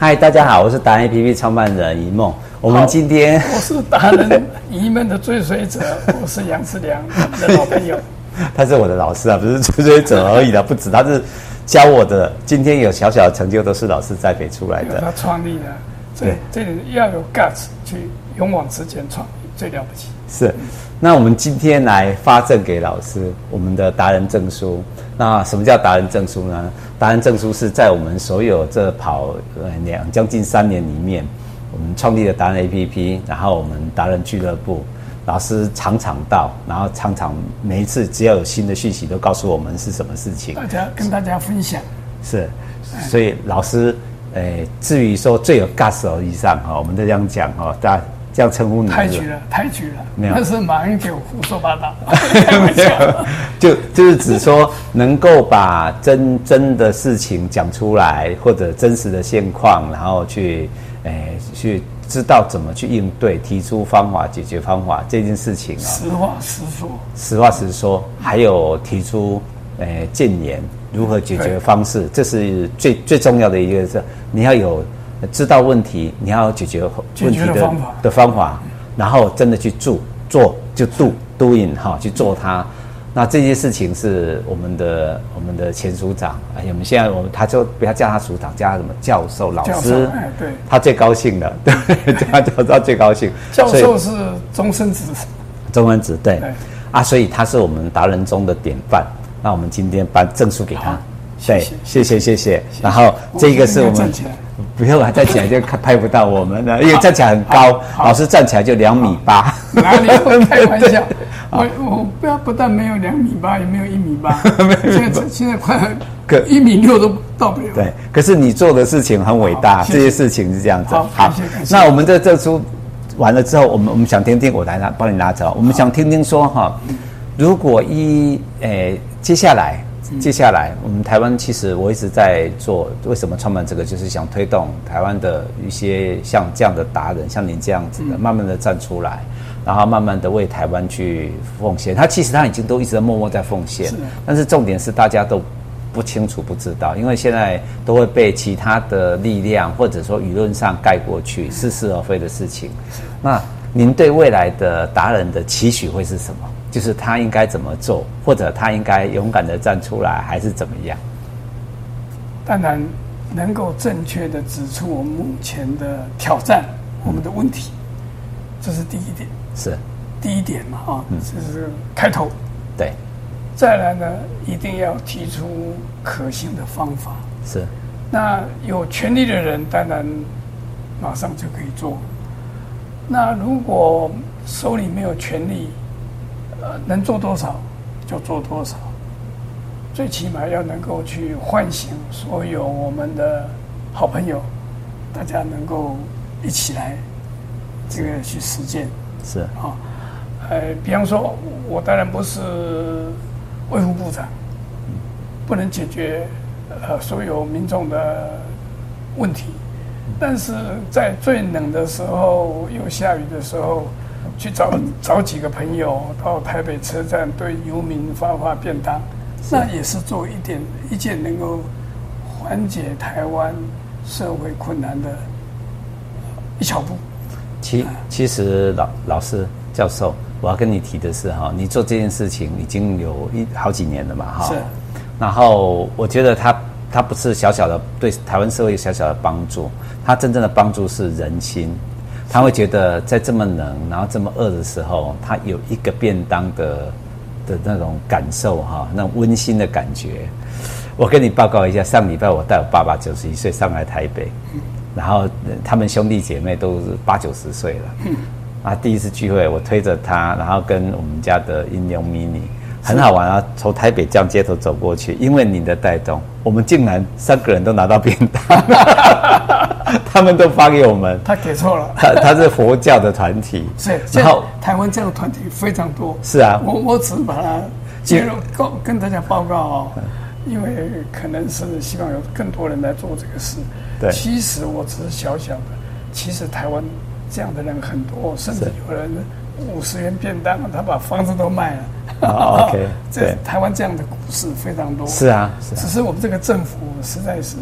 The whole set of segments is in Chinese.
嗨，大家好，我是达人 APP 创办人一梦。我们今天我是达人一梦的追随者，我是杨志良的老朋友。他是我的老师啊，不是追随者而已的，不止，他是教我的。今天有小小的成就，都是老师栽培出来的。他创立的，对，这里要有 guts 去勇往直前创立，最了不起。是，那我们今天来发证给老师，我们的达人证书。那什么叫达人证书呢？达人证书是在我们所有这跑呃两将近三年里面，我们创立了达人 APP，然后我们达人俱乐部，老师常常到，然后常常每一次只要有新的讯息，都告诉我们是什么事情，大家跟大家分享。是，所以老师，诶，至于说最有 guts 以上哈，我们都这样讲哈，大家。这样称呼你，太绝了，太绝了。没有，那是马英九胡说八道。没有，就就是只说能够把真真的事情讲出来，或者真实的现况，然后去诶去知道怎么去应对，提出方法解决方法这件事情啊。实话实说，实话实说，还有提出诶建言，如何解决方式，这是最最重要的一个是你要有。知道问题，你要解决问题的的方法，的方法，然后真的去做，做就 do doing 哈，去做它。那这些事情是我们的我们的前署长，哎，我们现在我们他就不要叫他署长，叫他什么教授、老师，哎，对，他最高兴的，对，叫他教授最高兴。教授是终身职，终身职对，对啊，所以他是我们达人中的典范。那我们今天颁证书给他，对，谢谢，谢谢。然后这个是我们。不用啊，站起来就拍不到我们了，因为站起来很高。老师站起来就两米八。哪里会开玩笑？我我不要，不但没有两米八，也没有一米八。现在现在快可一米六都到不了。对，可是你做的事情很伟大，这些事情是这样子。好。那我们这这出完了之后，我们我们想听听，我来拿帮你拿走。我们想听听说哈，如果一诶接下来。接下来，我们台湾其实我一直在做。为什么创办这个？就是想推动台湾的一些像这样的达人，像您这样子的，慢慢的站出来，然后慢慢的为台湾去奉献。他其实他已经都一直在默默在奉献，但是重点是大家都不清楚、不知道，因为现在都会被其他的力量或者说舆论上盖过去，似是而非的事情。那您对未来的达人的期许会是什么？就是他应该怎么做，或者他应该勇敢的站出来，还是怎么样？当然，能够正确的指出我们目前的挑战，我们的问题，这是第一点。是，第一点嘛，啊，这是开头。对。再来呢，一定要提出可行的方法。是。那有权力的人，当然马上就可以做。那如果手里没有权力，呃，能做多少就做多少，最起码要能够去唤醒所有我们的好朋友，大家能够一起来这个去实践。是。啊，呃，比方说，我当然不是卫福部长，不能解决呃所有民众的问题，但是在最冷的时候，又下雨的时候。去找找几个朋友到台北车站对游民发发便当，那也是做一点一件能够缓解台湾社会困难的一小步。其其实老老师教授，我要跟你提的是哈，你做这件事情已经有一好几年了嘛哈。是。然后我觉得他他不是小小的对台湾社会有小小的帮助，他真正的帮助是人心。他会觉得在这么冷，然后这么饿的时候，他有一个便当的的那种感受哈，那温馨的感觉。我跟你报告一下，上礼拜我带我爸爸九十一岁上来台北，然后他们兄弟姐妹都是八九十岁了，啊，第一次聚会，我推着他，然后跟我们家的英勇 mini。很好玩啊！从台北这样街头走过去，因为你的带动，我们竟然三个人都拿到便当，他们都发给我们。他给错了，他他是佛教的团体，是。然后台湾这样的团体非常多。是啊，我我只把它揭露告跟大家报告哦，因为可能是希望有更多人来做这个事。对，其实我只是小小的，其实台湾这样的人很多，甚至有人五十元便当，他把房子都卖了。哦、oh,，OK，这台湾这样的故事非常多。是啊，是啊。只是我们这个政府实在是，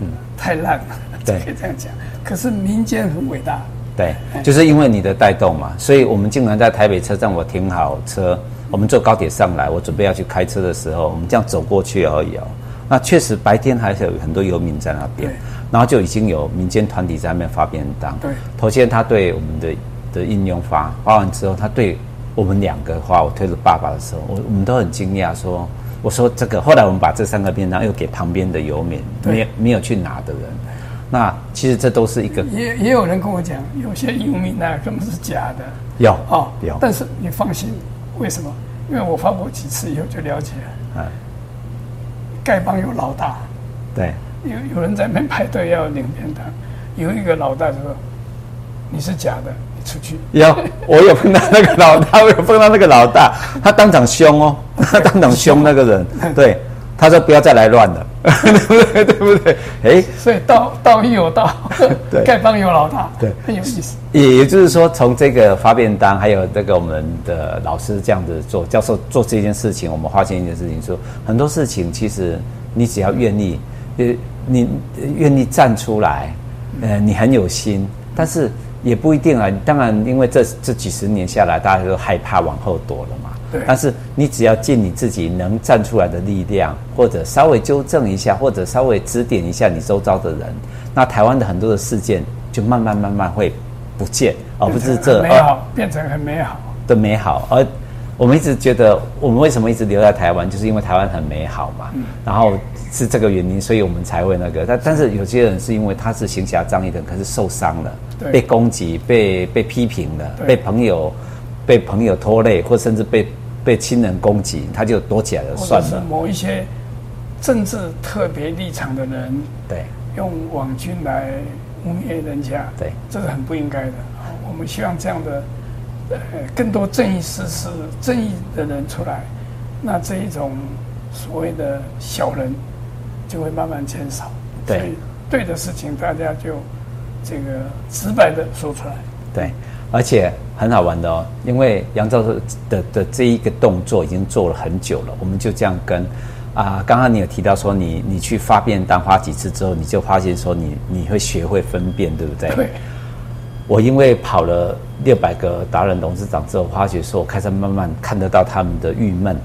嗯，太烂了。对，可以这样讲。可是民间很伟大。对，就是因为你的带动嘛，所以我们竟然在台北车站，我停好车，我们坐高铁上来，我准备要去开车的时候，我们这样走过去而已哦。那确实白天还是有很多游民在那边，然后就已经有民间团体在那边发便当。对，头先他对我们的的应用发发完之后，他对我们两个话，我推着爸爸的时候，我我们都很惊讶，说我说这个，后来我们把这三个便当又给旁边的游民，没有没有去拿的人。那其实这都是一个，也也有人跟我讲，有些游民呢根本是假的。有哦，有。但是你放心，为什么？因为我发过几次以后就了解了。嗯。丐帮有老大。对。有有人在那边排队要领便当，有一个老大就说：“你是假的，你出去。”有，我有碰到那个老大，我有碰到那个老大，他当场凶哦，他当场凶那个人，对。他说：“不要再来乱了，对不对？对不对？”哎，所以道道义有道，对，丐帮有老大，对，很有意思。也也就是说，从这个发便当，还有这个我们的老师这样子做，教授做这件事情，我们发现一件事情，说很多事情其实你只要愿意，呃，你愿意站出来，呃，你很有心，但是也不一定啊。当然，因为这这几十年下来，大家都害怕往后躲了嘛。但是你只要尽你自己能站出来的力量，或者稍微纠正一下，或者稍微指点一下你周遭的人，那台湾的很多的事件就慢慢慢慢会不见，而不是这美好变成很美好的美好。而我们一直觉得，我们为什么一直留在台湾，就是因为台湾很美好嘛。然后是这个原因，所以我们才会那个。但但是有些人是因为他是行侠仗义的，可是受伤了，被攻击、被被批评了，被朋友。被朋友拖累，或甚至被被亲人攻击，他就躲起来了，算了。某一些政治特别立场的人，对，用网军来污蔑人家，对，这是很不应该的。我们希望这样的呃更多正义事实、正义的人出来，那这一种所谓的小人就会慢慢减少。对，所以对的事情大家就这个直白的说出来。对。而且很好玩的哦，因为杨教授的的这一个动作已经做了很久了，我们就这样跟啊，刚刚你有提到说你你去发便当发几次之后，你就发现说你你会学会分辨，对不对？对。我因为跑了六百个达人董事长之后，发觉说我开始慢慢看得到他们的郁闷，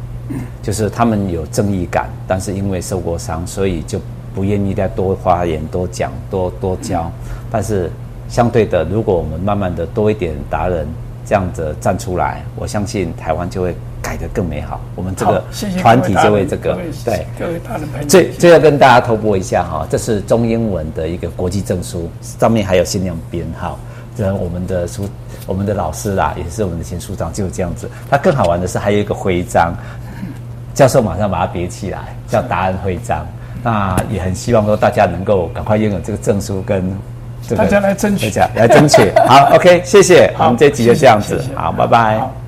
就是他们有正义感，但是因为受过伤，所以就不愿意再多发言、多讲、多多教，但是。相对的，如果我们慢慢的多一点达人这样子站出来，我相信台湾就会改得更美好。我们这个团体就会这个对。各位大人朋友，最最后跟大家透播一下哈，这是中英文的一个国际证书，上面还有限量编号。这我们的书，我们的老师啦，也是我们的前书长，就是这样子。他更好玩的是还有一个徽章，教授马上把它别起来，叫答案徽章。那也很希望说大家能够赶快拥有这个证书跟这个。大家来争取，来争取。好，OK，谢谢。好，我们这集就这样子。谢谢谢谢，好，拜拜。